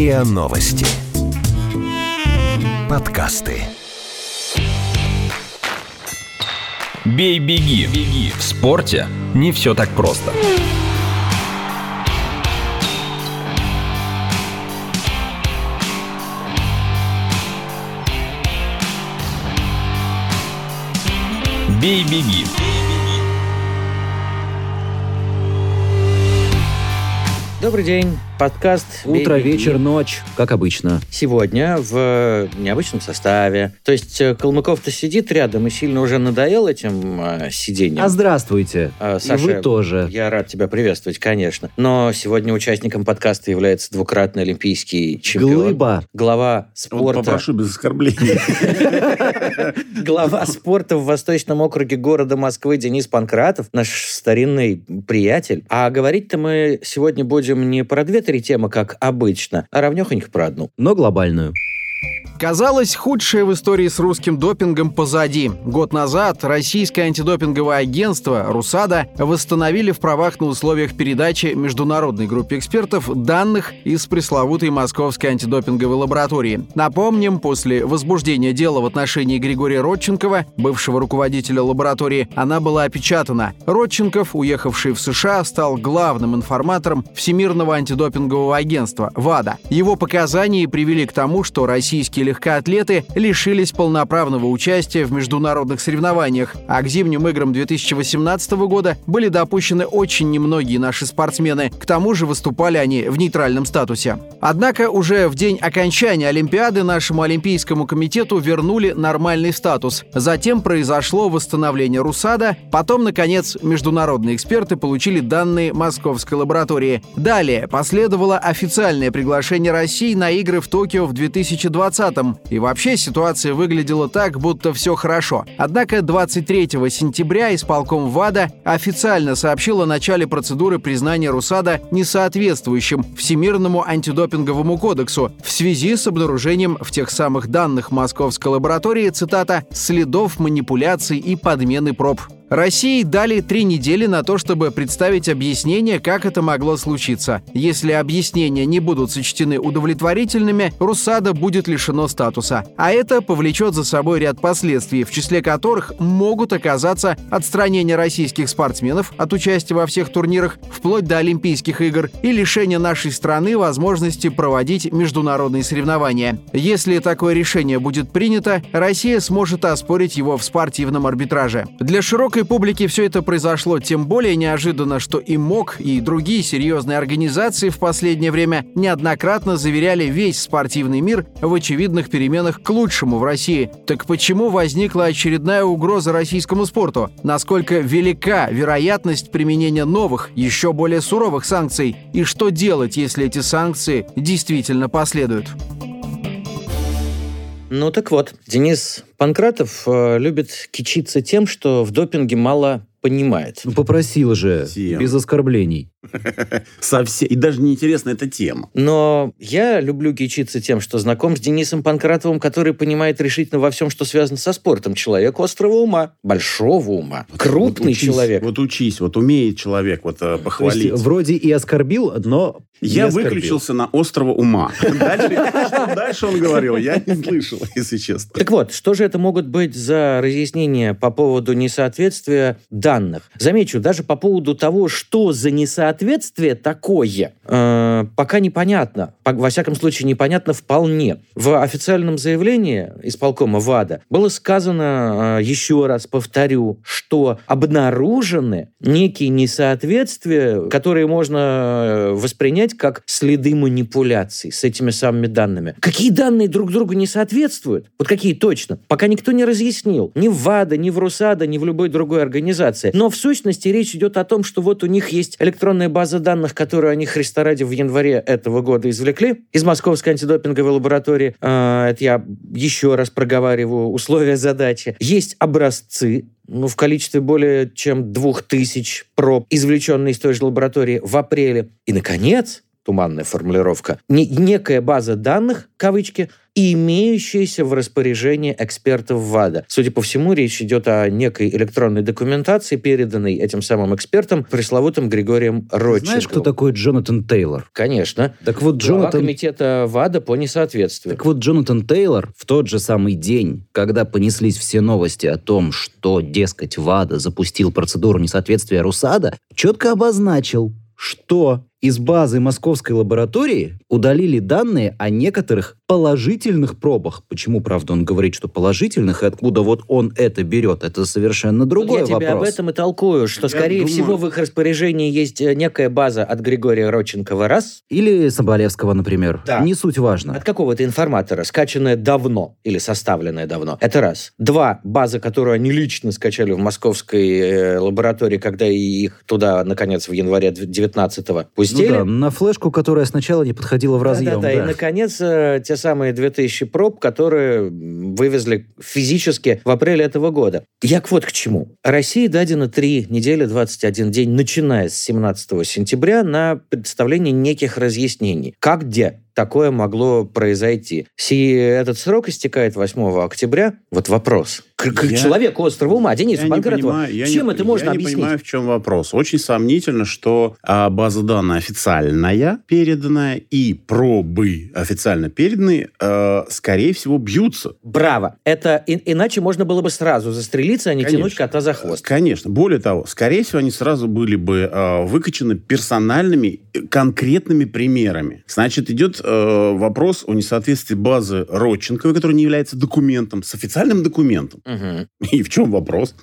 РИА Новости. Подкасты. Бей-беги. Беги. В спорте не все так просто. Бей-беги. Добрый день. Подкаст Утро, «Бей, беги». вечер, ночь, как обычно. Сегодня в необычном составе. То есть э, Калмыков-то сидит рядом и сильно уже надоел этим э, сиденьем. А здравствуйте. И Саша, вы тоже. Я рад тебя приветствовать, конечно. Но сегодня участником подкаста является двукратный олимпийский чемпион. Глыба. Глава Вот спорта. попрошу без оскорблений. Глава спорта в Восточном округе города Москвы Денис Панкратов, наш старинный приятель. А говорить-то мы сегодня будем не про две-три темы, как обычно, а равнехонько про одну. Но глобальную. Казалось, худшее в истории с русским допингом позади. Год назад российское антидопинговое агентство «Русада» восстановили в правах на условиях передачи международной группе экспертов данных из пресловутой московской антидопинговой лаборатории. Напомним, после возбуждения дела в отношении Григория Родченкова, бывшего руководителя лаборатории, она была опечатана. Родченков, уехавший в США, стал главным информатором Всемирного антидопингового агентства ВАДА. Его показания привели к тому, что российские легкоатлеты лишились полноправного участия в международных соревнованиях, а к зимним играм 2018 года были допущены очень немногие наши спортсмены. К тому же выступали они в нейтральном статусе. Однако уже в день окончания Олимпиады нашему Олимпийскому комитету вернули нормальный статус. Затем произошло восстановление РУСАДА, потом, наконец, международные эксперты получили данные московской лаборатории. Далее последовало официальное приглашение России на игры в Токио в 2020 И вообще ситуация выглядела так, будто все хорошо. Однако 23 сентября исполком ВАДА официально сообщил о начале процедуры признания РУСАДА несоответствующим Всемирному антидопинговому кодексу в связи с обнаружением в тех самых данных московской лаборатории, цитата, «следов манипуляций и подмены проб». России дали три недели на то, чтобы представить объяснение, как это могло случиться. Если объяснения не будут сочтены удовлетворительными, Русада будет лишено статуса. А это повлечет за собой ряд последствий, в числе которых могут оказаться отстранение российских спортсменов от участия во всех турнирах, вплоть до Олимпийских игр, и лишение нашей страны возможности проводить международные соревнования. Если такое решение будет принято, Россия сможет оспорить его в спортивном арбитраже. Для широкой публики все это произошло тем более неожиданно, что и МОК, и другие серьезные организации в последнее время неоднократно заверяли весь спортивный мир в очевидных переменах к лучшему в России. Так почему возникла очередная угроза российскому спорту? Насколько велика вероятность применения новых, еще более суровых санкций? И что делать, если эти санкции действительно последуют? Ну так вот, Денис Панкратов э, любит кичиться тем, что в допинге мало понимает. Ну, попросил же, Всем. без оскорблений. Совсем. И даже неинтересна эта тема. Но я люблю кичиться тем, что знаком с Денисом Панкратовым, который понимает решительно во всем, что связано со спортом. Человек острого ума, большого ума, крупный Вот учись, человек. Вот учись, вот умеет человек вот э, То есть, похвалить. вроде и оскорбил, но Я оскорбил. выключился на острого ума. Дальше он говорил, я не слышал, если честно. Так вот, что же это могут быть за разъяснения по поводу несоответствия данных? Замечу, даже по поводу того, что за несоответствие такое, э, пока непонятно. По- во всяком случае, непонятно вполне. В официальном заявлении исполкома ВАДА было сказано, э, еще раз повторю, что обнаружены некие несоответствия, которые можно э, воспринять как следы манипуляций с этими самыми данными. Какие данные друг другу не соответствуют? Вот какие точно? Пока никто не разъяснил. Ни в ВАДА, ни в РУСАДА, ни в любой другой организации. Но в сущности речь идет о том, что вот у них есть электронная база данных, которую они, Христа ради, в январе этого года извлекли из Московской антидопинговой лаборатории. Э, Это я еще раз проговариваю условия задачи. Есть образцы, ну, в количестве более чем двух тысяч проб, извлеченные из той же лаборатории в апреле. И, наконец, туманная формулировка, не- некая база данных, кавычки, имеющиеся в распоряжении экспертов ВАДА. Судя по всему, речь идет о некой электронной документации, переданной этим самым экспертом, пресловутым Григорием Родченковым. Знаешь, кто такой Джонатан Тейлор? Конечно. Так вот, Глава Джонатан... комитета ВАДА по несоответствию. Так вот, Джонатан Тейлор в тот же самый день, когда понеслись все новости о том, что, дескать, ВАДА запустил процедуру несоответствия РУСАДА, четко обозначил, что из базы московской лаборатории удалили данные о некоторых положительных пробах. Почему, правда, он говорит, что положительных, и откуда вот он это берет, это совершенно другой Я тебе об вопрос. этом и толкую, что, Я скорее думаю- всего, в их распоряжении есть э, некая база от Григория Родченкова, раз, Или Соболевского, например. Да. Не суть важно. от какого-то информатора, скачанная давно или составленная давно. Это раз. Два. База, которую они лично скачали в московской э, лаборатории, когда их туда, наконец, в январе 19-го Ну пустили. да, на флешку, которая сначала не подходила в разъем. Да-да-да. И, да. наконец, э, те самые 2000 проб, которые вывезли физически в апреле этого года. Я вот к чему. России дадено 3 недели, 21 день, начиная с 17 сентября, на представление неких разъяснений. Как, где такое могло произойти. Си этот срок истекает 8 октября. Вот вопрос. К, к Я- человеку острого ума, Денису Я Панкратову, понимаю, я чем не- это можно я объяснить? не понимаю, в чем вопрос. Очень сомнительно, что а, база данных официальная, переданная, и пробы официально переданные, э, скорее всего, бьются. Браво. Это и- иначе можно было бы сразу застрелиться, а не Конечно. тянуть кота за хвост. Конечно. Более того, скорее всего, они сразу были бы э, выкачаны персональными, э, конкретными примерами. Значит, идет э, вопрос о несоответствии базы Родченковой, которая не является документом, с официальным документом. Мгм. И в чем вопрос?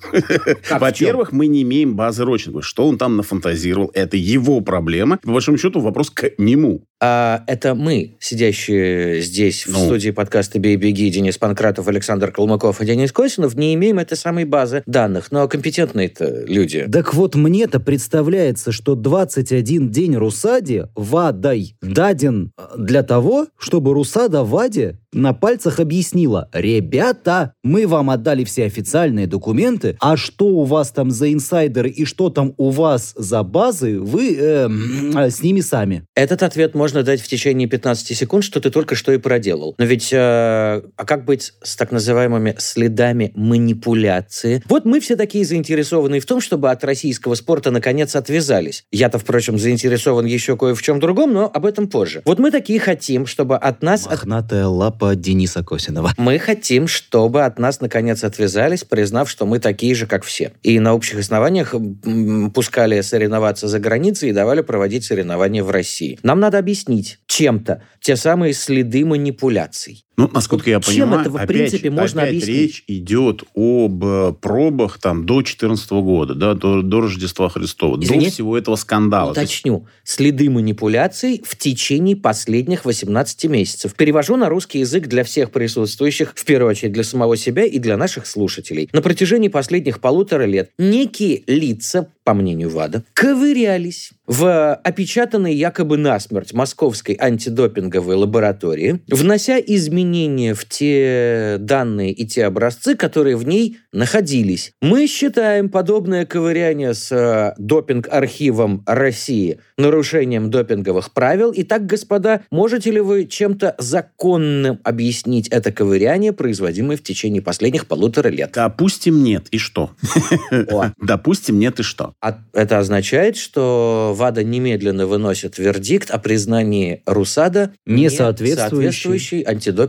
Во-первых, мы не имеем базы Родченковой. Что он там нафантазировал, это его проблема. По большому счету, вопрос к нему. А это мы, сидящие здесь в Ну. студии подкаста «Бей, беги», Денис Панкратов, Александр Калмыков и Денис Косинов, не имеем этой самой базы данных. Но компетентные-то люди. Так вот, мне-то представляется, что 21 день Русаде ВАДой даден для того, чтобы Русада ВАДе на пальцах объяснила, ребята, мы вам отдали все официальные документы, а что у вас там за инсайдеры и что там у вас за базы, вы э, с ними сами. Этот ответ можно дать в течение 15 секунд, что ты только что и проделал. Но ведь, э, а как быть с так называемыми следами манипуляции? Вот мы все такие заинтересованные в том, чтобы от российского спорта наконец отвязались. Я-то, впрочем, заинтересован еще кое в чем другом, но об этом позже. Вот мы такие хотим, чтобы от нас... от- Мохнатая лапа Дениса Косинова. Мы хотим, чтобы от нас наконец отвязались, признав, что мы такие же, как все. И на общих основаниях пускали соревноваться за границей и давали проводить соревнования в России. Нам надо объяснить чем-то те самые следы манипуляций. Ну, насколько я Чем понимаю, это, в опять, принципе, можно опять объяснить? речь идет об э, пробах там до 2014 года, да, до, до Рождества Христова, Извини? до всего этого скандала. Уточню. Следы манипуляций в течение последних 18 месяцев. Перевожу на русский язык для всех присутствующих, в первую очередь для самого себя и для наших слушателей. На протяжении последних полутора лет некие лица, по мнению ВАДА, ковырялись в опечатанной якобы насмерть московской антидопинговой лаборатории, внося изменения в те данные и те образцы, которые в ней находились. Мы считаем подобное ковыряние с э, допинг-архивом России нарушением допинговых правил. Итак, господа, можете ли вы чем-то законным объяснить это ковыряние, производимое в течение последних полутора лет? Допустим, нет. И что? Допустим, нет. И что? А это означает, что ВАДА немедленно выносит вердикт о признании РУСАДА Не соответствующей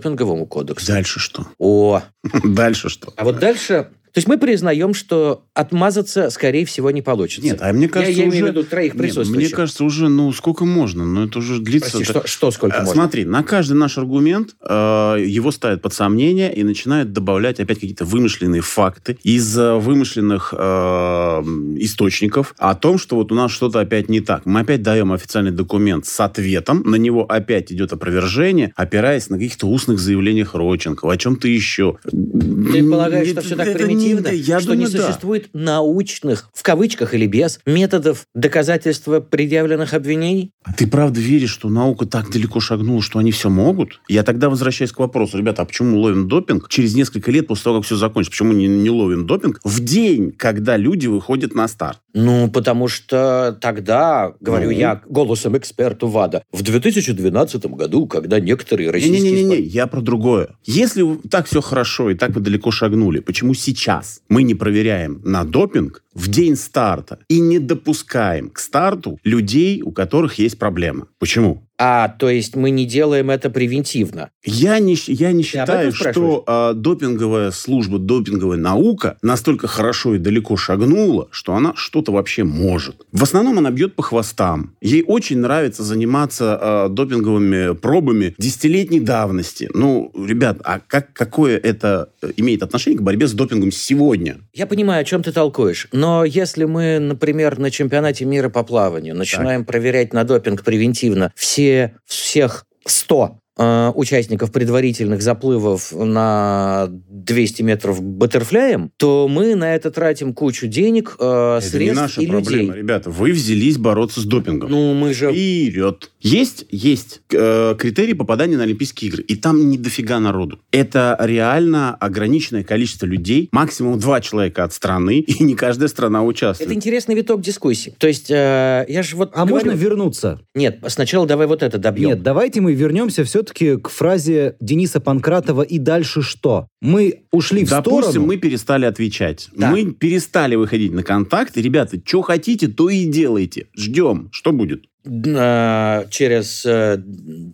антидопинговому кодексу. Дальше что? О, Дальше что? а вот дальше... То есть мы признаем, что отмазаться, скорее всего, не получится. Нет, а мне кажется, я, я имею в уже- виду троих Нет, присутствующих. мне кажется, уже, ну, сколько можно? Ну, это уже длится... Прости, что, что сколько А, можно? Смотри, на каждый наш аргумент э, его ставят под сомнение и начинают добавлять опять какие-то вымышленные факты из э, вымышленных э, источников о том, что вот у нас что-то опять не так. Мы опять даем официальный документ с ответом, на него опять идет опровержение, опираясь на каких-то устных заявлениях Родченкова, о чем-то еще. Ты полагаешь, что все так примитивно? Примитивно, я что не думаю, да. существует научных, в кавычках или без, методов доказательства предъявленных обвинений? А ты правда веришь, что наука так далеко шагнула, что они все могут? Я тогда возвращаюсь к вопросу, ребята, а почему ловим допинг через несколько лет после того, как все закончится? Почему не, не ловим допинг в день, когда люди выходят на старт? Ну, потому что тогда, говорю Ну? я голосом эксперта ВАДА, в 2012 году, когда некоторые российские... Не-не-не, я про другое. Если так все хорошо и так вы далеко шагнули, почему сейчас мы не проверяем на допинг в день старта и не допускаем к старту людей, у которых есть проблема? Почему? А, то есть мы не делаем это превентивно. Я не, я не считаю, что а, допинговая служба, допинговая наука настолько хорошо и далеко шагнула, что она что-то вообще может. В основном она бьет по хвостам. Ей очень нравится заниматься а, допинговыми пробами десятилетней давности. Ну, ребят, а как, какое это э, имеет отношение к борьбе с допингом сегодня? Я понимаю, о чем ты толкуешь, но если мы, например, на чемпионате мира по плаванию начинаем проверять на допинг превентивно все, всех 100 э, участников предварительных заплывов на 200 метров баттерфляем, то мы на это тратим кучу денег, э, это не средств наша и проблема, людей. ребята. Вы взялись бороться с допингом. Ну, мы же... Вперед. Есть, есть э, критерии попадания на Олимпийские игры. И там не дофига народу. Это реально ограниченное количество людей. Максимум два человека от страны. И не каждая страна Это участвует. интересный виток дискуссии. То есть, э, я же вот А говорю- можно вернуться? Нет, сначала давай вот это добьем. Нет, давайте мы вернемся все-таки к фразе Дениса Панкратова «И дальше что?». Мы ушли в Допустим, сторону. мы перестали отвечать. Да. Мы перестали выходить на контакт. И, ребята, что хотите, то и делайте. Ждем. Что будет? Э, через э,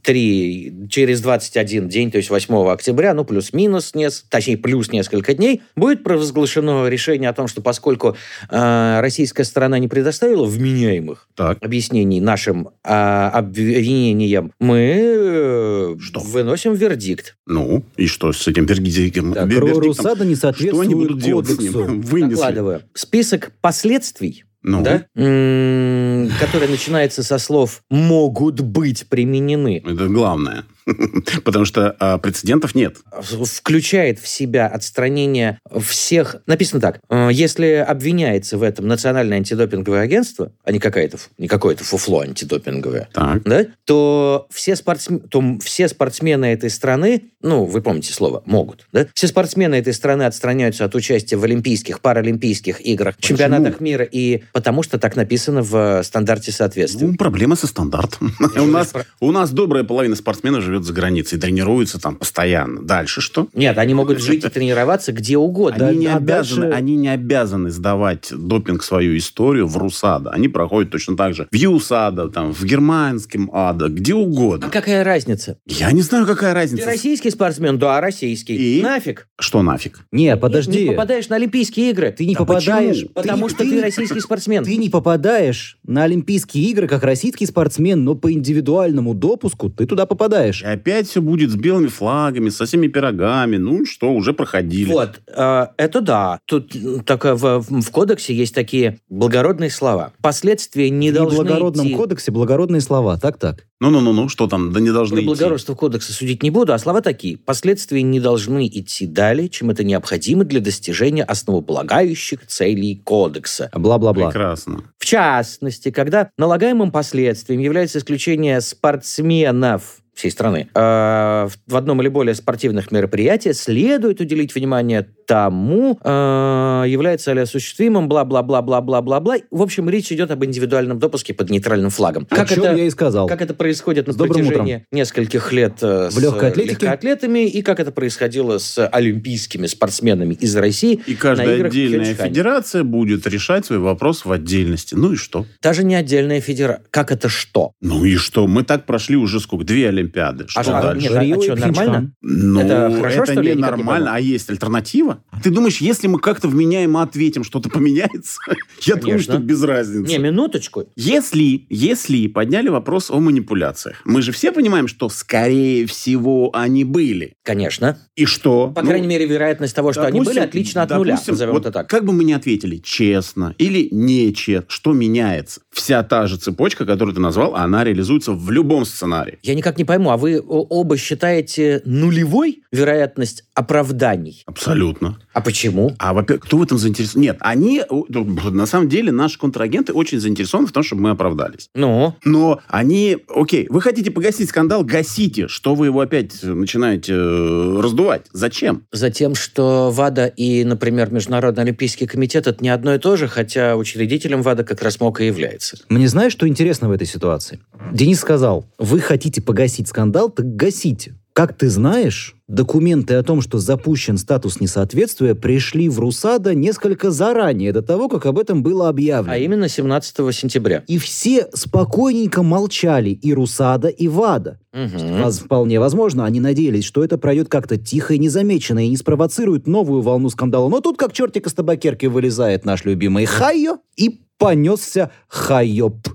три, через 21 день, то есть 8 октября, ну, плюс-минус, точнее, плюс несколько дней, будет провозглашено решение о том, что поскольку э, российская сторона не предоставила вменяемых Так. объяснений нашим э, обвинениям, мы э, Что? выносим вердикт. Ну, и что с этим вердиком? Так, вердиктом? Русада не Что они соответствует будут делать с ним? Вынесли. Докладываю. Список последствий Ну, да, м, который начинается со слов «могут быть применены», это главное. Потому что а, прецедентов нет. включает в себя отстранение всех... Написано так. э, Если обвиняется в этом Национальное антидопинговое агентство, а не, какая-то, ф- не какое-то фуфло антидопинговое, Так. да, то все, спортсм- то все спортсмены этой страны, ну, вы помните слово, могут, да? Все спортсмены этой страны отстраняются от участия в Олимпийских, Паралимпийских играх, Почему? чемпионатах мира, и потому что так написано в стандарте соответствия. Ну, проблема со стандартом. У нас, спро- у нас добрая половина спортсменов живет за границей, тренируются там постоянно. Дальше что? Нет, они могут жить и тренироваться где угодно. Они, не а обязаны, дальше- они не обязаны сдавать допинг свою историю в РУСАДА. Они проходят точно так же в ЮСАДА, там, в германском АДА, где А угодно. какая разница? Я не знаю, какая Ты разница. российский спортсмен? Да, российский. И? Нафиг. Что нафиг? Не, подожди. Не попадаешь на Олимпийские игры. Ты не Да попадаешь. почему? Потому что ты не- российский спортсмен. Ты не попадаешь на Олимпийские игры как российский спортсмен, но по индивидуальному допуску ты туда попадаешь. И опять все будет с белыми флагами, со всеми пирогами. Ну что, уже проходили. Вот, э, это да. Тут м, только в, в кодексе есть такие благородные слова. Последствия не В должны благородном идти... кодексе благородные слова. Так-так. Ну-ну-ну, что там, да не должны Про идти. благородство кодекса судить не буду, а слова такие. Последствия не должны идти далее, чем это необходимо для достижения основополагающих целей кодекса. Бла-бла-бла. Прекрасно. В частности, когда налагаемым последствием является исключение спортсменов всей страны э, в одном или более спортивных мероприятий, следует уделить внимание тому, э, является ли осуществимым, бла-бла-бла-бла-бла-бла-бла. В общем, речь идет об индивидуальном допуске под нейтральным флагом. О чем я и сказал. Как это происходит на С добрым протяжении нескольких лет э, В с легкой атлетике? легкоатлетами, и как это происходило с олимпийскими спортсменами из России. И каждая отдельная федерация будет решать свой вопрос в отдельности. Ну и что? Даже не отдельная федерация. Как это что? Ну и что? Мы так прошли уже сколько? Две Олимпиады. Что А что, дальше? нет, а- Рио а что, нормально? Ну, Это хорошо, это что не не нормально, понял. а есть альтернатива? Ты думаешь, если мы как-то вменяемо ответим, что-то поменяется? Я думаю, что без разницы. Не, минуточку. Если, если подняли вопрос о манипуляциях, мы же все понимаем, что, скорее всего, они были. Конечно. И что? По Ну, крайней мере, вероятность того, что они допустим- были, отлично от нуля. допустим, Назовем вот это так. Как бы мы ни ответили, честно или нечестно, что меняется? Вся та же цепочка, которую ты назвал, она реализуется в любом сценарии. Я никак не пойму, а вы оба считаете нулевой вероятность оправданий? Абсолютно. А почему? А, во-первых, кто в этом заинтересован? Нет, они, ну, на самом деле, наши контрагенты очень заинтересованы в том, чтобы мы оправдались. Ну, Но они, окей, вы хотите погасить скандал, гасите. Что вы его опять начинаете э, раздувать? Зачем? за тем, что ВАДА и, например, Международный Олимпийский комитет это не одно и то же, хотя учредителем ВАДА как раз МОК и является. Мне знаешь, что интересно в этой ситуации? Денис сказал, вы хотите погасить скандал, так гасите. Как ты знаешь, документы о том, что запущен статус несоответствия, пришли в РУСАДА несколько заранее до того, как об этом было объявлено. А именно 17 сентября. И все спокойненько молчали, и РУСАДА, и ВАДА. Воз- Вполне возможно, они надеялись, что это пройдет как-то тихо и незамеченно, и не спровоцирует новую волну скандала. Но тут, как чертик из табакерки, вылезает наш любимый Хайо и понесся Хайоп.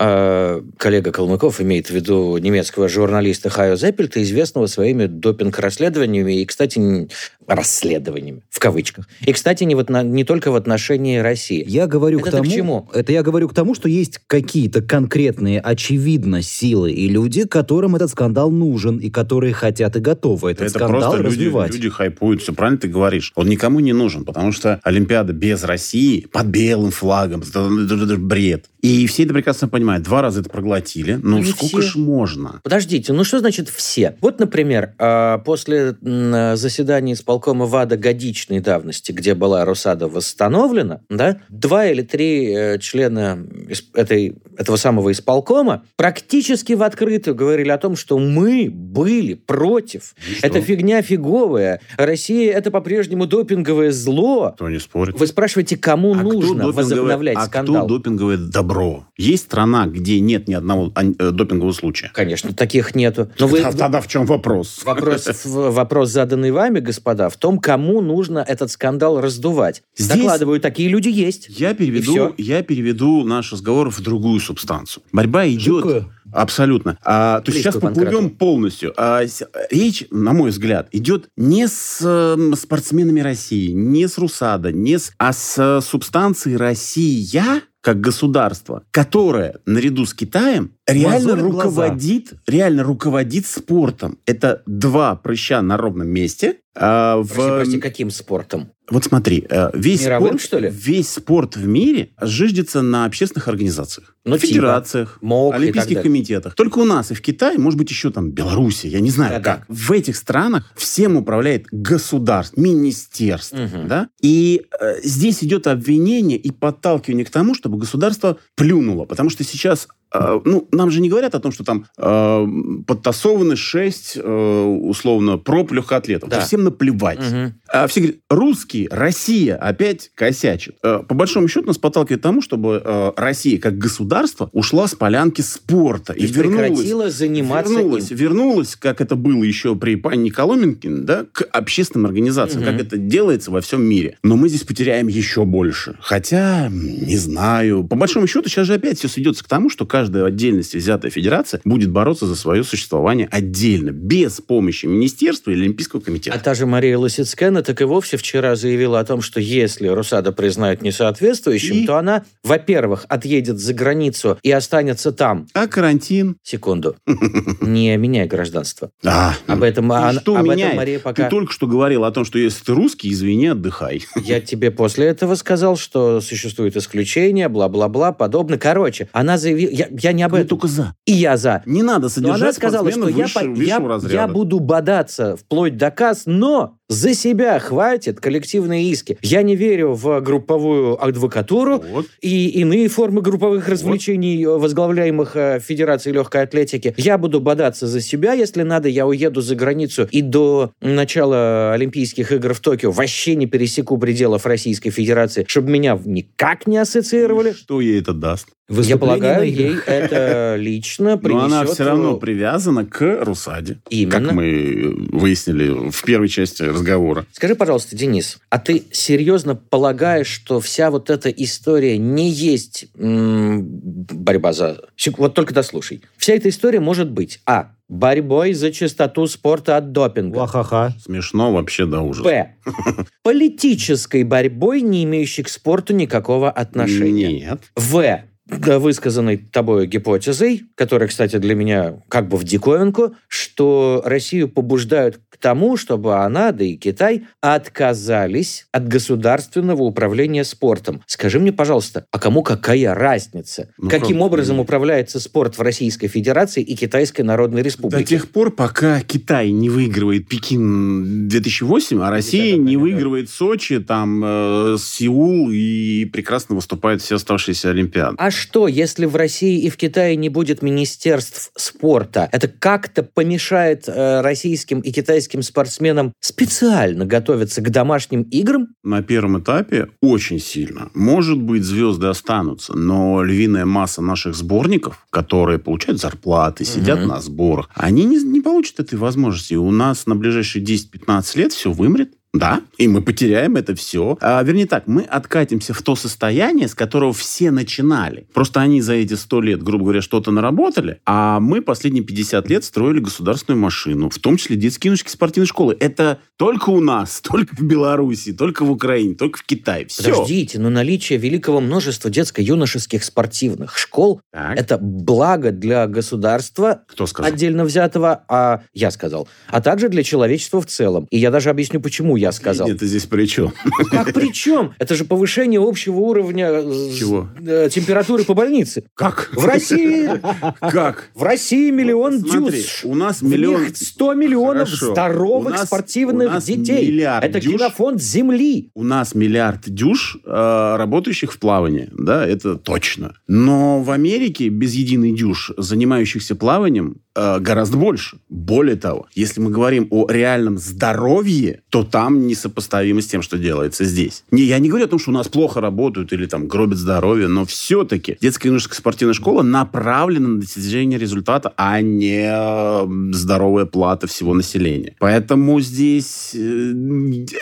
А, коллега Калмыков имеет в виду немецкого журналиста Хайо Зеппельта, известного своими допинг-расследованиями. И, кстати, расследованиями, в кавычках. И, кстати, не, в отно- не только в отношении России. Я говорю Это к ты к тому, чему? это я говорю к тому, что есть какие-то конкретные, очевидно, силы и люди, которым этот скандал нужен и которые хотят и готовы этот Это скандал просто люди, развивать. люди хайпуют. Все правильно ты говоришь. Он никому не нужен, потому что Олимпиада без России, под белым флагом, это бред. И все это прекрасно понимают. Два раза это проглотили. Ну, Ну, не сколько все. ж можно? Подождите, ну что значит все? Вот, например, а, после заседания исполкома ВАДА годичной давности, где была Росада восстановлена, да, два или три э, члена этой, этого самого исполкома практически в открытую говорили о том, что мы были против. Это фигня фиговая. Россия – это по-прежнему допинговое зло. Кто не спорит. Вы спрашиваете, кому А нужно возобновлять а скандал? кто допинговое добро? Есть страна, где нет ни одного ан- э, допингового случая? Конечно, таких нету. Но вы, А Тогда в чем вопрос? Вопрос, вопрос, заданный вами, господа, в том, кому нужно этот скандал раздувать. Здесь- Докладываю, такие люди есть. Я переведу, я переведу наш разговор в другую субстанцию. Борьба идет... Жидкую? Абсолютно. А, то есть сейчас поплывем полностью. А, речь, на мой взгляд, идет не с эм, спортсменами России, не с РУСАДА, не с, а с э, субстанцией Россия как государство, которое наряду с Китаем реально глаза. руководит, реально руководит спортом. Это два прыща на ровном месте. А, в, Прости, прости, каким спортом? Вот смотри, э, весь Мировым, спорт, что ли? весь спорт в мире зиждется на общественных организациях. Ну, типа. федерациях, МОК и так олимпийских комитетах. Только у нас и в Китае, может быть, еще там Беларуси, я не знаю Да-да. как. В этих странах всем управляет государство, министерство. Мгм. Да? И э, здесь идет обвинение и подталкивание к тому, чтобы государство плюнуло. Потому что сейчас ну, нам же не говорят о том, что там э, подтасованы шесть, э, условно, проб легкоатлетов. Да. Всем наплевать. Мгм. А все говорят, русские, Россия опять косячит. Э, По большому счету нас подталкивает к тому, чтобы э, Россия как государство ушла с полянки спорта и есть вернулась, прекратила заниматься вернулась, им. вернулась, как это было еще при пане Коломенкин, да, к общественным организациям, Мгм. как это делается во всем мире. Но мы здесь потеряем еще больше. Хотя, не знаю. По большому счету, сейчас же опять все сведется к тому, что каждая отдельности взятая федерация будет бороться за свое существование отдельно, без помощи министерства или Олимпийского комитета. А та же Мария Лосицкена так и вовсе вчера заявила о том, что если Русада признает несоответствующим, И? то она, во-первых, отъедет за границу и останется там. А карантин? Секунду. Не меняя гражданство. А, Об этом, ну а- что об этом меняет? Мария Ты пока... только что говорил о том, что если ты русский, извини, отдыхай. Я тебе после этого сказал, что существует исключение, бла-бла-бла, подобное. Короче, она заявила... Я, я не об этом. только за. И я за. Не надо Но содержать она сказала, что я, выше- я, я буду бодаться вплоть до касс, но за себя хватит коллективные иски. Я не верю в групповую адвокатуру Вот. и иные формы групповых развлечений, э, возглавляемых э, Федерацией легкой атлетики. Я буду бодаться за себя, если надо, я уеду за границу и до начала Олимпийских игр в Токио вообще не пересеку пределов Российской Федерации, чтобы меня никак не ассоциировали. Что ей это даст? Я полагаю, ей это лично Но принесет... она все равно э, привязана к Русаде. Именно. Как мы выяснили в первой части разговора. Скажи, пожалуйста, Денис, а ты серьезно полагаешь, что вся вот эта история не есть м, борьба за... Вот только дослушай. Вся эта история может быть а. Борьбой за чистоту спорта от допинга. Ва-ха-ха. Смешно вообще до ужаса. Б. Политической борьбой, не имеющей к спорту никакого отношения. Нет. В. да, высказанной тобой гипотезой, которая, кстати, для меня как бы в диковинку, что Россию побуждают к тому, чтобы она, да и Китай, отказались от государственного управления спортом. Скажи мне, пожалуйста, а кому какая разница? Ну, Каким как? образом управляется спорт в Российской Федерации и Китайской Народной До Республике? тех пор, пока Китай не выигрывает Пекин 2008, а Россия не выигрывает Сочи, там э, Сеул и прекрасно выступают все оставшиеся Олимпиады. А что, если в России и в Китае не будет министерств спорта? Это как-то помешает э, российским и китайским спортсменам специально готовиться к домашним играм? На первом этапе очень сильно. Может быть, звезды останутся, но львиная масса наших сборников, которые получают зарплаты, сидят Мгм. на сборах, они не, не получат этой возможности. У нас на ближайшие 10-15 лет все вымрет. Да, и мы потеряем это все. А, вернее так, мы откатимся в то состояние, с которого все начинали. Просто они за эти 100 лет, грубо говоря, что-то наработали, а мы последние 50 лет строили государственную машину, в том числе детские юношеские спортивные школы. Это только у нас, только в Беларуси, только в Украине, только в Китае. Все. Подождите, но наличие великого множества детско-юношеских спортивных школ – это благо для государства, Кто сказал? отдельно взятого, а я сказал, а также для человечества в целом. И я даже объясню, почему я сказал. Нет, ты здесь при чем? Как при чем? Это же повышение общего уровня э, Чего? э, температуры по больнице. Как? В России, Как? в России миллион Смотри, дюз. у нас миллион... них 100 миллионов Хорошо. Здоровых нас- спортивных детей. Это дюж. генофонд Земли. У нас миллиард дюш, э, работающих в плавании, да, это точно. Но в Америке без единой дюш, занимающихся плаванием, э, гораздо больше. Более того, если мы говорим о реальном здоровье, то там несопоставимо с тем, что делается здесь. Не, я не говорю о том, что у нас плохо работают или там гробят здоровье, но все-таки детская юношеская спортивная школа направлена на достижение результата, а не э, здоровая плата всего населения. Поэтому здесь э,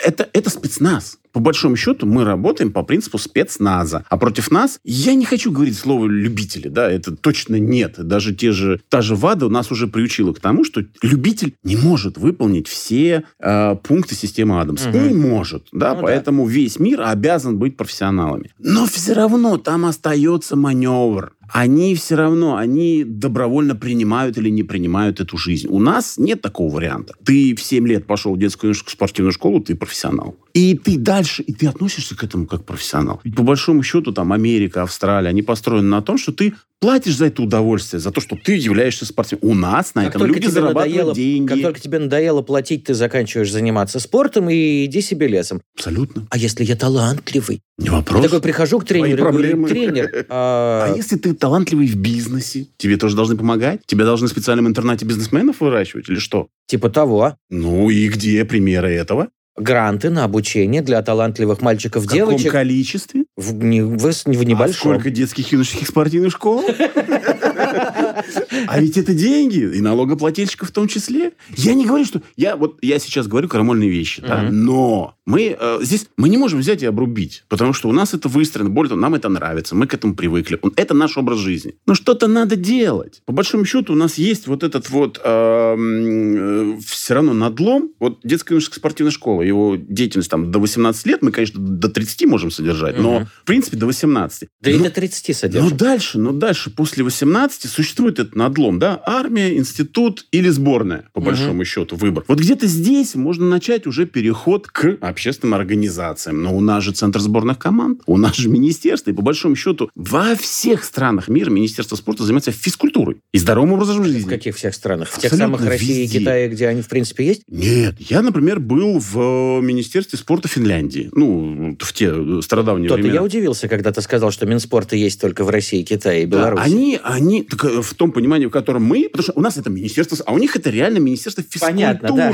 это, это спецназ. По большому счету мы работаем по принципу спецназа. А против нас, я не хочу говорить слово любители, да, это точно нет. Даже те же, та же ВАДА у нас уже приучила к тому, что любитель не может выполнить все э, пункты системы Адамса. Мгм. Не может, да, Ну да. поэтому весь мир обязан быть профессионалами. Но все равно там остается маневр. Они все равно, они добровольно принимают или не принимают эту жизнь. У нас нет такого варианта. Ты в 7 лет пошел в детскую спортивную школу, ты профессионал. И ты дальше, и ты относишься к этому как профессионал. Ведь по большому счету там Америка, Австралия, они построены на том, что ты платишь за это удовольствие, за то, что ты являешься спортсменом. У нас на Как этом люди зарабатывают надоело- деньги. Как только тебе надоело платить, ты заканчиваешь заниматься спортом и иди себе лесом. Абсолютно. А если я талантливый? Не вопрос. Я такой прихожу к тренеру и говорю, тренер, а, А если ты талантливый в бизнесе, тебе тоже должны помогать? Тебя должны в специальном интернате бизнесменов выращивать или что? типа того, Ну и где примеры этого? Гранты на обучение для талантливых мальчиков, В каком девочек количестве? в, не- в, в А небольшом. сколько детских юношеских спортивных школ? А ведь это деньги, и налогоплательщиков в том числе. Я не говорю, что... Я вот я сейчас говорю крамольные вещи, да, но мы э, здесь... Мы не можем взять и обрубить, потому что у нас это выстроено. Более того, нам это нравится, мы к этому привыкли. Это наш образ жизни. Но что-то надо делать. По большому счету у нас есть вот этот вот все равно надлом. Вот детская юношеская спортивная школа, его деятельность там до 18 лет, мы, конечно, до 30 можем содержать, но, в принципе, до 18. Да и Ну, до 30 но содержит. дальше, но дальше, после 18 существует этот надлом, да, армия, институт или сборная, по Мгм. большому счету, выбор. Вот где-то здесь можно начать уже переход к общественным организациям. Но у нас же центр сборных команд, у нас же министерство, и по большому счету во всех странах мира Министерство спорта занимается физкультурой и здоровым образом В жизни. каких всех странах? В тех Абсолютно самых России и везде. Китае, где они, в принципе, есть? Нет, я, например, был в э, Министерстве спорта Финляндии. Ну, в те э, стародавние То-то времена. я удивился, когда ты сказал, что Минспорта есть только в России, Китае и Да, Беларуси. они, они так, э, в том понимании, в котором мы, потому что у нас это министерство, а у них это реально министерство физкультуры. Понятно, да.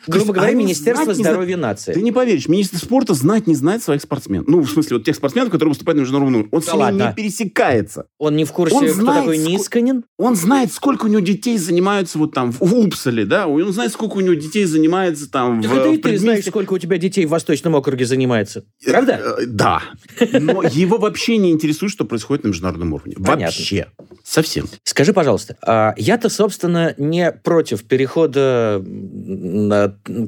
Грубо говоря, Министерство здоровья нации. Ты не поверишь, министр спорта знать не знает своих спортсменов. Ну, в смысле, вот тех спортсменов, которые выступают на международном уровне. Он Да с ними не пересекается. Он не в курсе, кто такой Нисканин? Он знает, сколько у него детей занимаются вот там в Упсале, да? Он знает, сколько у него детей занимается там Так в и в ты знаешь, сколько у тебя детей в Восточном округе занимается. Правда? Э, Да. Но его вообще не интересует, что происходит на международном уровне. Вообще. Совсем. Скажи, пожалуйста, а, я-то, собственно, не против перехода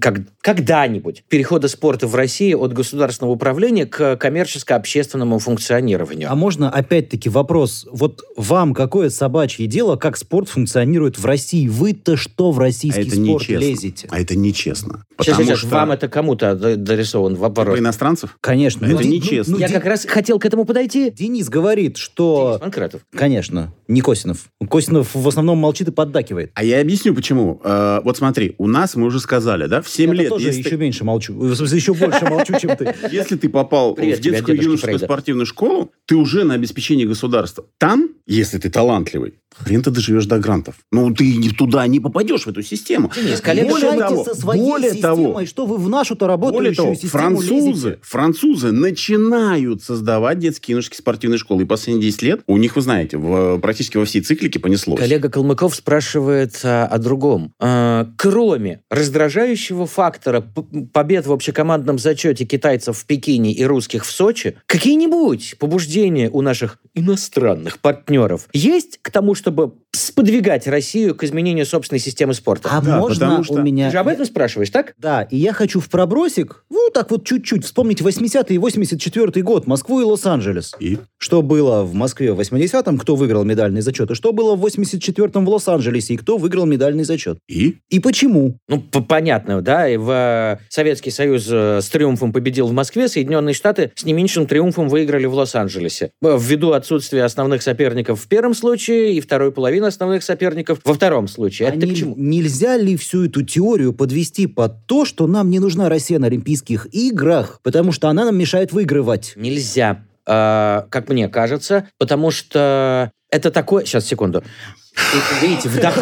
как, когда-нибудь, перехода спорта в России от государственного управления к коммерческо-общественному функционированию. А можно опять-таки вопрос, вот вам какое собачье дело, как спорт функционирует в России? Вы-то что в российский а это спорт нечестно. лезете? А это нечестно. Сейчас, сейчас, что... вам это кому-то дорисован вопрос. По иностранцев? Конечно. А это ну, нечестно. Ну, я как раз хотел к этому подойти. Денис говорит, что... Денис Панкратов. Конечно, не Косинов. Косинов в основном молчит и поддакивает. А я объясню, почему. Э, вот смотри, у нас, мы уже сказали, да, в 7 я лет... тоже если еще ты... меньше молчу. В смысле, еще больше молчу, чем ты. Если ты попал Привет в детскую юношескую спортивную школу, ты уже на обеспечении государства. Там, если ты талантливый, хрен ты доживешь до грантов. Ну, ты туда не попадешь, в эту систему. Денис, коллега, более того, со своей более системой, того, что вы в нашу-то работающую более того, французы, лезете? французы начинают создавать детские юношеские спортивные школы. И последние 10 лет у них, вы знаете, в, практически во всей циклике понеслось. Коллега Калмыков спрашивает а, о другом. А, кроме раздражающего фактора побед в общекомандном зачете китайцев в Пекине и русских в Сочи, какие-нибудь побуждения у наших иностранных партнеров есть к тому, чтобы сподвигать Россию к изменению собственной системы спорта. А да, можно что... у меня... Ты же об этом спрашиваешь, так? Да, и я хочу в пробросик, ну, так вот чуть-чуть, вспомнить 80-й и 84-й год, Москву и Лос-Анджелес. И? Что было в Москве в 80-м, кто выиграл медальный зачет, и что было в 84-м в Лос-Анджелесе, и кто выиграл медальный зачет. И? И почему? Ну, понятно, да, и в э, Советский Союз э, с триумфом победил в Москве, Соединенные Штаты с не меньшим триумфом выиграли в Лос-Анджелесе. Ввиду отсутствия основных соперников в первом случае и второй половины основных соперников во втором случае. А Это не, к чему? Нельзя ли всю эту теорию подвести под то, что нам не нужна Россия на Олимпийских играх, потому что она нам мешает выигрывать? Нельзя. Э, как мне кажется, потому что это такое... Сейчас, секунду. Видите, вдох...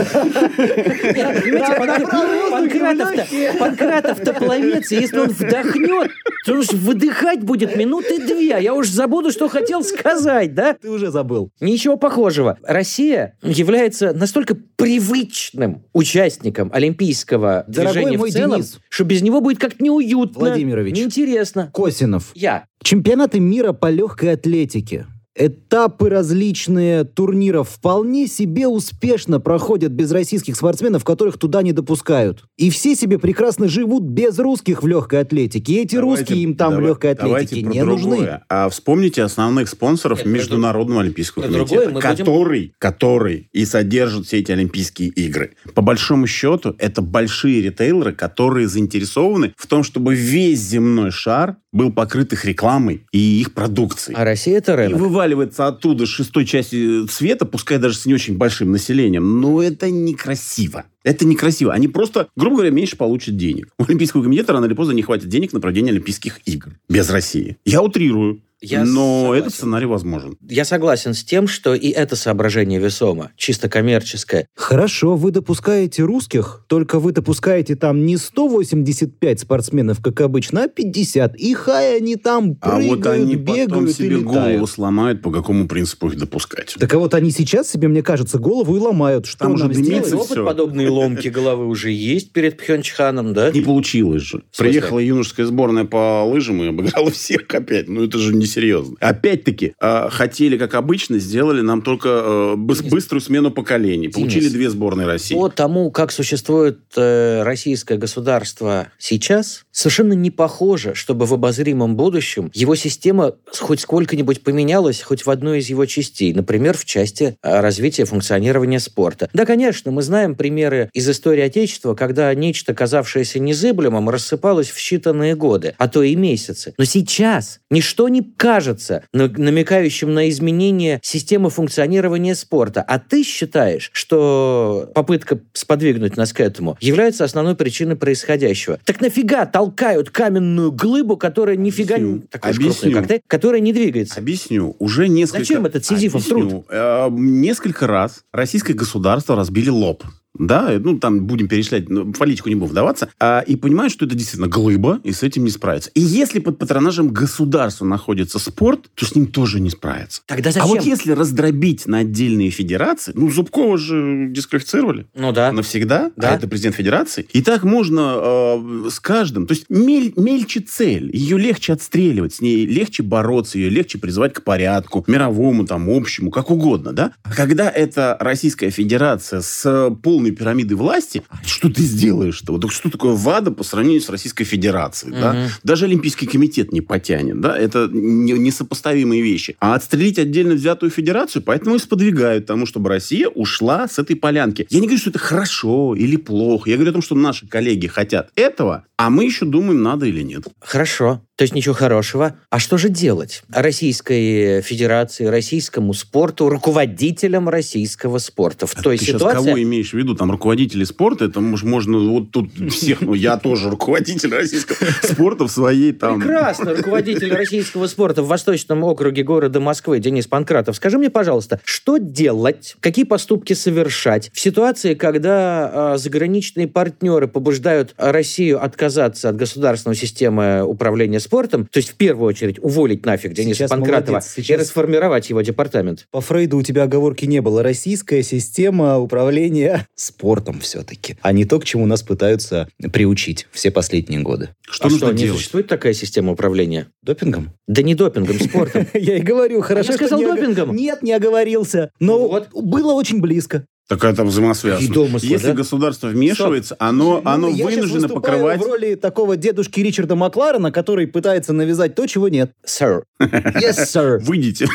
Панкратов-то, Панкратов-то пловец, и если он вдохнет, то он же выдыхать будет минуты две. Я уж забуду, что хотел сказать, да? Ты уже забыл. Ничего похожего. Россия является настолько привычным участником олимпийского Дорогой движения мой в целом, Денис. что без него будет как-то неуютно. Владимирович. Неинтересно. Косинов. Я. Чемпионаты мира по легкой атлетике Этапы различные турниров вполне себе успешно проходят без российских спортсменов, которых туда не допускают. И все себе прекрасно живут без русских в легкой атлетике. И эти давайте, русские им там давай, в легкой атлетике не нужны. А вспомните основных спонсоров Нет, Международного Олимпийского комитета, другое который, будем... который и содержит все эти Олимпийские игры. По большому счету, это большие ритейлеры, которые заинтересованы в том, чтобы весь земной шар был покрыт их рекламой и их продукцией. А Россия это рынок. И вываливается оттуда шестой части света, пускай даже с не очень большим населением. Но это некрасиво. Это некрасиво. Они просто, грубо говоря, меньше получат денег. У Олимпийского комитета рано или поздно не хватит денег на проведение Олимпийских игр. Без России. Я утрирую. Я Но согласен. этот сценарий возможен. Я согласен с тем, что и это соображение весомо, чисто коммерческое. Хорошо, вы допускаете русских, только вы допускаете там не 185 спортсменов, как обычно, а 50. И хай они там прыгают, А вот они бегают потом себе и голову сломают, по какому принципу их допускать. Так а вот они сейчас себе, мне кажется, голову и ломают. Что там уже сделать? Опыт все. подобные ломки головы уже есть перед Пхенчханом, да? Не получилось же. Приехала юношеская сборная по лыжам и обыграла всех опять. Ну, это же не несерьезно. Опять-таки, э, хотели, как обычно, сделали нам только э, быс- быструю смену поколений. Получили Денис, две сборные России. По тому, как существует э, российское государство сейчас, совершенно не похоже, чтобы в обозримом будущем его система хоть сколько-нибудь поменялась хоть в одной из его частей. Например, в части э, развития функционирования спорта. Да, конечно, мы знаем примеры из истории Отечества, когда нечто, казавшееся незыблемым, рассыпалось в считанные годы, а то и месяцы. Но сейчас ничто не кажется намекающим на изменение системы функционирования спорта. А ты считаешь, что попытка сподвигнуть нас к этому является основной причиной происходящего? Так нафига толкают каменную глыбу, которая нифига не такая Объясню. Крупная, как которая не двигается? Объясню. Уже несколько... Зачем этот сизифов Объясню. труд? Э, несколько раз российское государство разбили лоб да, ну, там будем перечислять, ну, в политику не буду вдаваться, а, и понимают, что это действительно глыба, и с этим не справиться. И если под патронажем государства находится спорт, то с ним тоже не справиться. Тогда А зачем? вот если раздробить на отдельные федерации, ну, Зубкова же дисквалифицировали. Ну да. Навсегда, Да. а это президент федерации. И так можно э, с каждым. То есть мель- мельче цель. Ее легче отстреливать, с ней легче бороться, ее легче призывать к порядку, мировому, там, общему, как угодно, да? А когда это Российская Федерация с полной пирамидой власти, а что ты сделаешь-то? Вот что такое ВАДА по сравнению с Российской Федерацией, да? Мгм. Даже Олимпийский комитет не потянет, да? Это не- несопоставимые вещи. А отстрелить отдельно взятую федерацию, поэтому и сподвигают тому, чтобы Россия ушла с этой полянки. Я не говорю, что это хорошо или плохо. Я говорю о том, что наши коллеги хотят этого, а мы еще думаем, надо или нет. Хорошо. То есть ничего хорошего. А что же делать Российской Федерации, российскому спорту, руководителям российского спорта в той Ты сейчас ситуации? кого имеешь в виду? Там руководители спорта, это мож- можно вот тут всех, ну я тоже руководитель российского спорта в своей там... Прекрасно, руководитель российского спорта в Восточном округе города Москвы Денис Панкратов. Скажи мне, пожалуйста, что делать, какие поступки совершать в ситуации, когда а, заграничные партнеры побуждают Россию отказаться от государственной системы управления спортом, то есть в первую очередь уволить нафиг Дениса Сейчас Панкратова молодец, и сейчас- расформировать его департамент? По Фрейду у тебя оговорки не было. Российская система управления спортом все-таки, а не то, к чему нас пытаются приучить все последние годы. Что а нужно что, не делать? существует такая система управления? Допингом? Да не допингом, спортом. Я и говорю, хорошо, я сказал не допингом. Нет, не оговорился. Но было очень близко. Такая там взаимосвязь. И домыслы, Если да? государство вмешивается, оно, Ну, оно я вынуждено покрывать... в роли такого дедушки Ричарда Макларена, который пытается навязать то, чего нет. Sir. Yes, sir. Выйдите.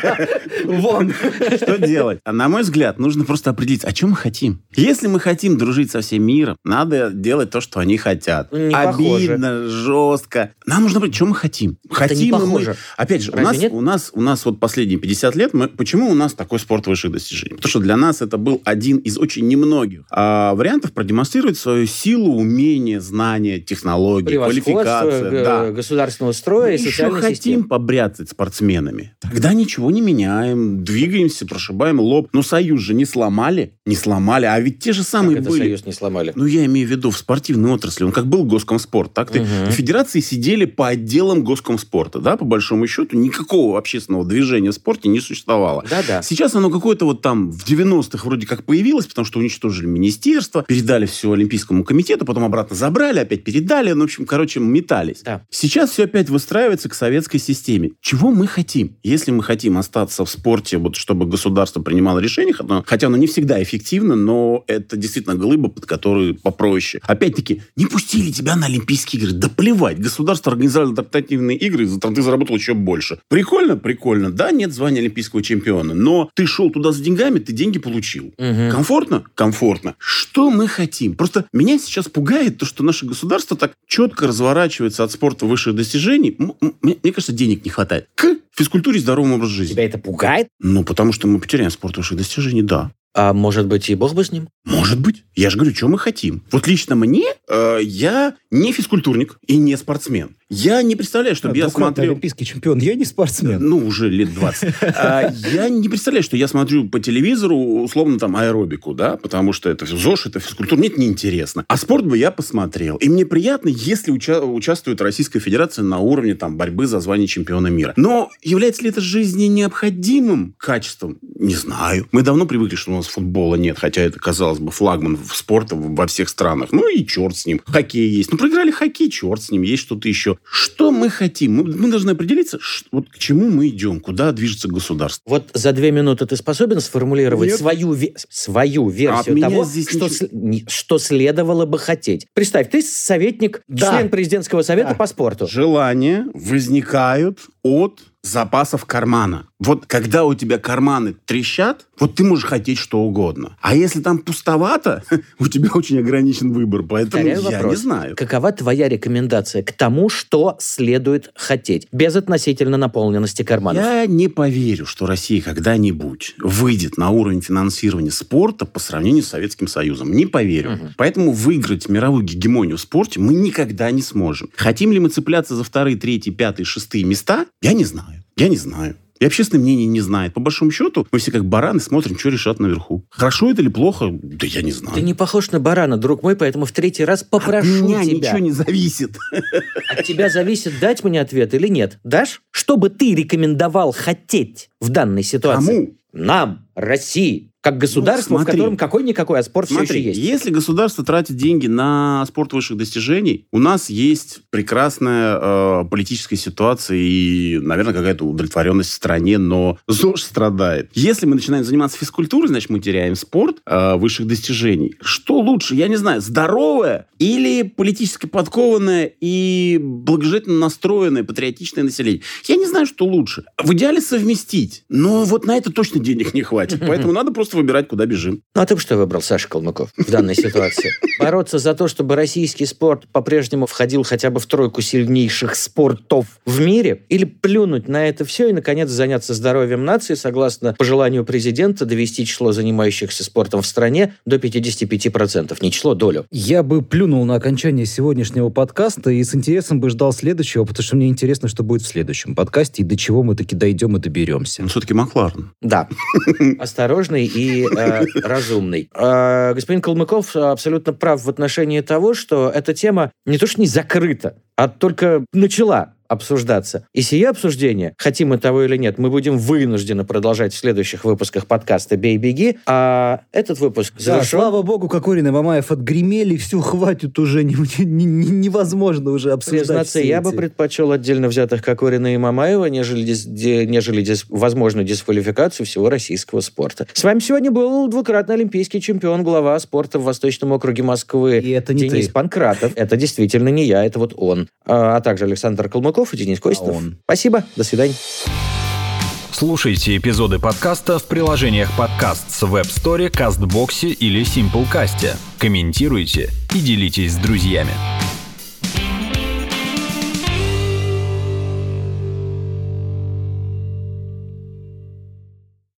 Вон. Что делать? А на мой взгляд, нужно просто определиться, о чем мы хотим. Если мы хотим дружить со всем миром, надо делать то, что они хотят. Не похоже. Обидно, жестко. Нам нужно быть, что мы хотим. Это хотим не мы... похоже. Опять же, у нас, нет? у, нас, у нас вот последние 50 лет, мы, почему у нас такой спорт высших достижений? Потому что для нас это был один из очень немногих а, вариантов продемонстрировать свою силу, умение, знание, технологии, г- да. государственного строя и Мы еще социальной хотим системы. побряцать спортсменами. Тогда ничего не меняем, двигаемся, прошибаем лоб. Но союз же не сломали, не сломали, а ведь те же Как самые это были. союз не сломали? Ну, я имею в виду в спортивной отрасли. Он как был Госкомспорт, так ты в федерации сидели по отделам Госкомспорта, да, по большому счету, никакого общественного движения в спорте не существовало. Да-да. Сейчас оно какое-то вот там в 90-х вроде как появилось, потому что уничтожили министерство, передали все Олимпийскому комитету, потом обратно забрали, опять передали, ну, в общем, короче, метались. Да. Сейчас все опять выстраивается к советской системе. Чего мы хотим? Если мы хотим остаться в спорте, вот чтобы государство принимало решения, хотя- оно не всегда эффективно, но это действительно глыба, под которую попроще. Опять-таки, не пустили тебя на Олимпийские игры. Да плевать, государство организовало адаптативные игры, зато ты заработал еще больше. Прикольно? Прикольно. Да, нет звания олимпийского чемпиона, но ты шел туда с деньгами, ты деньги получил. Мгм. Комфортно? Комфортно. Что мы хотим? Просто меня сейчас пугает то, что наше государство так четко разворачивается от спорта высших достижений. Мне кажется, денег не хватает. К физкультуре и здоровому образу жизни. Тебя это пугает? Ну, потому что мы потеряем спорт высших достижений, да. А может быть, и бог бы с ним? Может быть. Я же говорю, что мы хотим. Вот лично мне, э, я не физкультурник и не спортсмен. Я не представляю, чтобы я Двукратный смотрел... олимпийский чемпион. Я не спортсмен. Ну, уже лет 20. А, Я не представляю, что я смотрю по телевизору, условно, там, аэробику, да, потому что это ЗОЖ, это физкультура. Нет, неинтересно. А спорт бы я посмотрел. И мне приятно, если уча- участвует Российская Федерация на уровне, там, борьбы за звание чемпиона мира. Но является ли это жизни необходимым качеством? Не знаю. Мы давно привыкли, что у нас футбола нет, хотя это, казалось бы, флагман спорта во всех странах. Ну и черт с ним. Хоккей есть. Ну, проиграли хоккей, черт с ним. Есть что-то еще. Что мы хотим? Мы, мы должны определиться, ш- вот к чему мы идем, куда движется государство. Вот за две минуты ты способен сформулировать Нет. свою, ве- свою версию меня того, что, ничего- с- что следовало бы хотеть? Представь, ты советник, Да. член президентского совета Да. по спорту. Желания возникают от запасов кармана. Вот когда у тебя карманы трещат, вот ты можешь хотеть что угодно. А если там пустовато, у тебя очень ограничен выбор. Поэтому Повторяю я вопрос. не знаю. Какова твоя рекомендация к тому, что следует хотеть, без относительно наполненности карманов? Я не поверю, что Россия когда-нибудь выйдет на уровень финансирования спорта по сравнению с Советским Союзом. Не поверю. Мгм. Поэтому выиграть мировую гегемонию в спорте мы никогда не сможем. Хотим ли мы цепляться за вторые, третьи, пятые, шестые места? Я не знаю. Я не знаю. И общественное мнение не знает. По большому счету, мы все как бараны смотрим, что решат наверху. Хорошо это или плохо, да я не знаю. Ты не похож на барана, друг мой, поэтому в третий раз попрошу От меня тебя. ничего не зависит. От тебя зависит, дать мне ответ или нет. Дашь? Что бы ты рекомендовал хотеть в данной ситуации? Кому? Нам, России, как государство, Ну, в смотри. котором какой-никакой, а спорт все Смотри, еще есть. если государство тратит деньги на спорт высших достижений, у нас есть прекрасная э, политическая ситуация и, наверное, какая-то удовлетворенность в стране, но ЗОЖ страдает. Если мы начинаем заниматься физкультурой, значит, мы теряем спорт э, высших достижений. Что лучше? Я не знаю, здоровое или политически подкованное и благожелательно настроенное патриотичное население? Я не знаю, что лучше. В идеале совместить, но вот на это точно денег не хватит. Поэтому надо просто выбирать, куда бежим. Ну, а ты бы что выбрал, Саша Калмыков, в данной ситуации? Бороться за то, чтобы российский спорт по-прежнему входил хотя бы в тройку сильнейших спортов в мире? Или плюнуть на это все и, наконец, заняться здоровьем нации, согласно пожеланию президента, довести число занимающихся спортом в стране до 55%? Не число, долю. Я бы плюнул на окончание сегодняшнего подкаста и с интересом бы ждал следующего, потому что мне интересно, что будет в следующем подкасте и до чего мы таки дойдем и доберемся. Но все-таки Макларен. Да. Осторожный и э, разумный. Э, господин Калмыков абсолютно прав в отношении того, что эта тема не то что не закрыта, а только начала обсуждаться. И сие обсуждение, хотим мы того или нет, мы будем вынуждены продолжать в следующих выпусках подкаста «Бей-беги», а этот выпуск Да, завершен. слава богу, Кокорин и Мамаев отгремели, все, хватит уже, не- не- не- невозможно уже обсуждать Признаться, я бы эти. предпочел отдельно взятых Кокорина и Мамаева, нежели, дис- де- нежели дис- возможную дисквалификацию всего российского спорта. С вами сегодня был двукратный олимпийский чемпион, глава спорта в Восточном округе Москвы И это не Денис ты. Панкратов. Это действительно не я, это вот он. А, а также Александр Калмыков и Денис Костинов. он. Спасибо, до свидания. Слушайте эпизоды подкаста в приложениях подкаст с Web Store, CastBox или Simplecast. Комментируйте и делитесь с друзьями.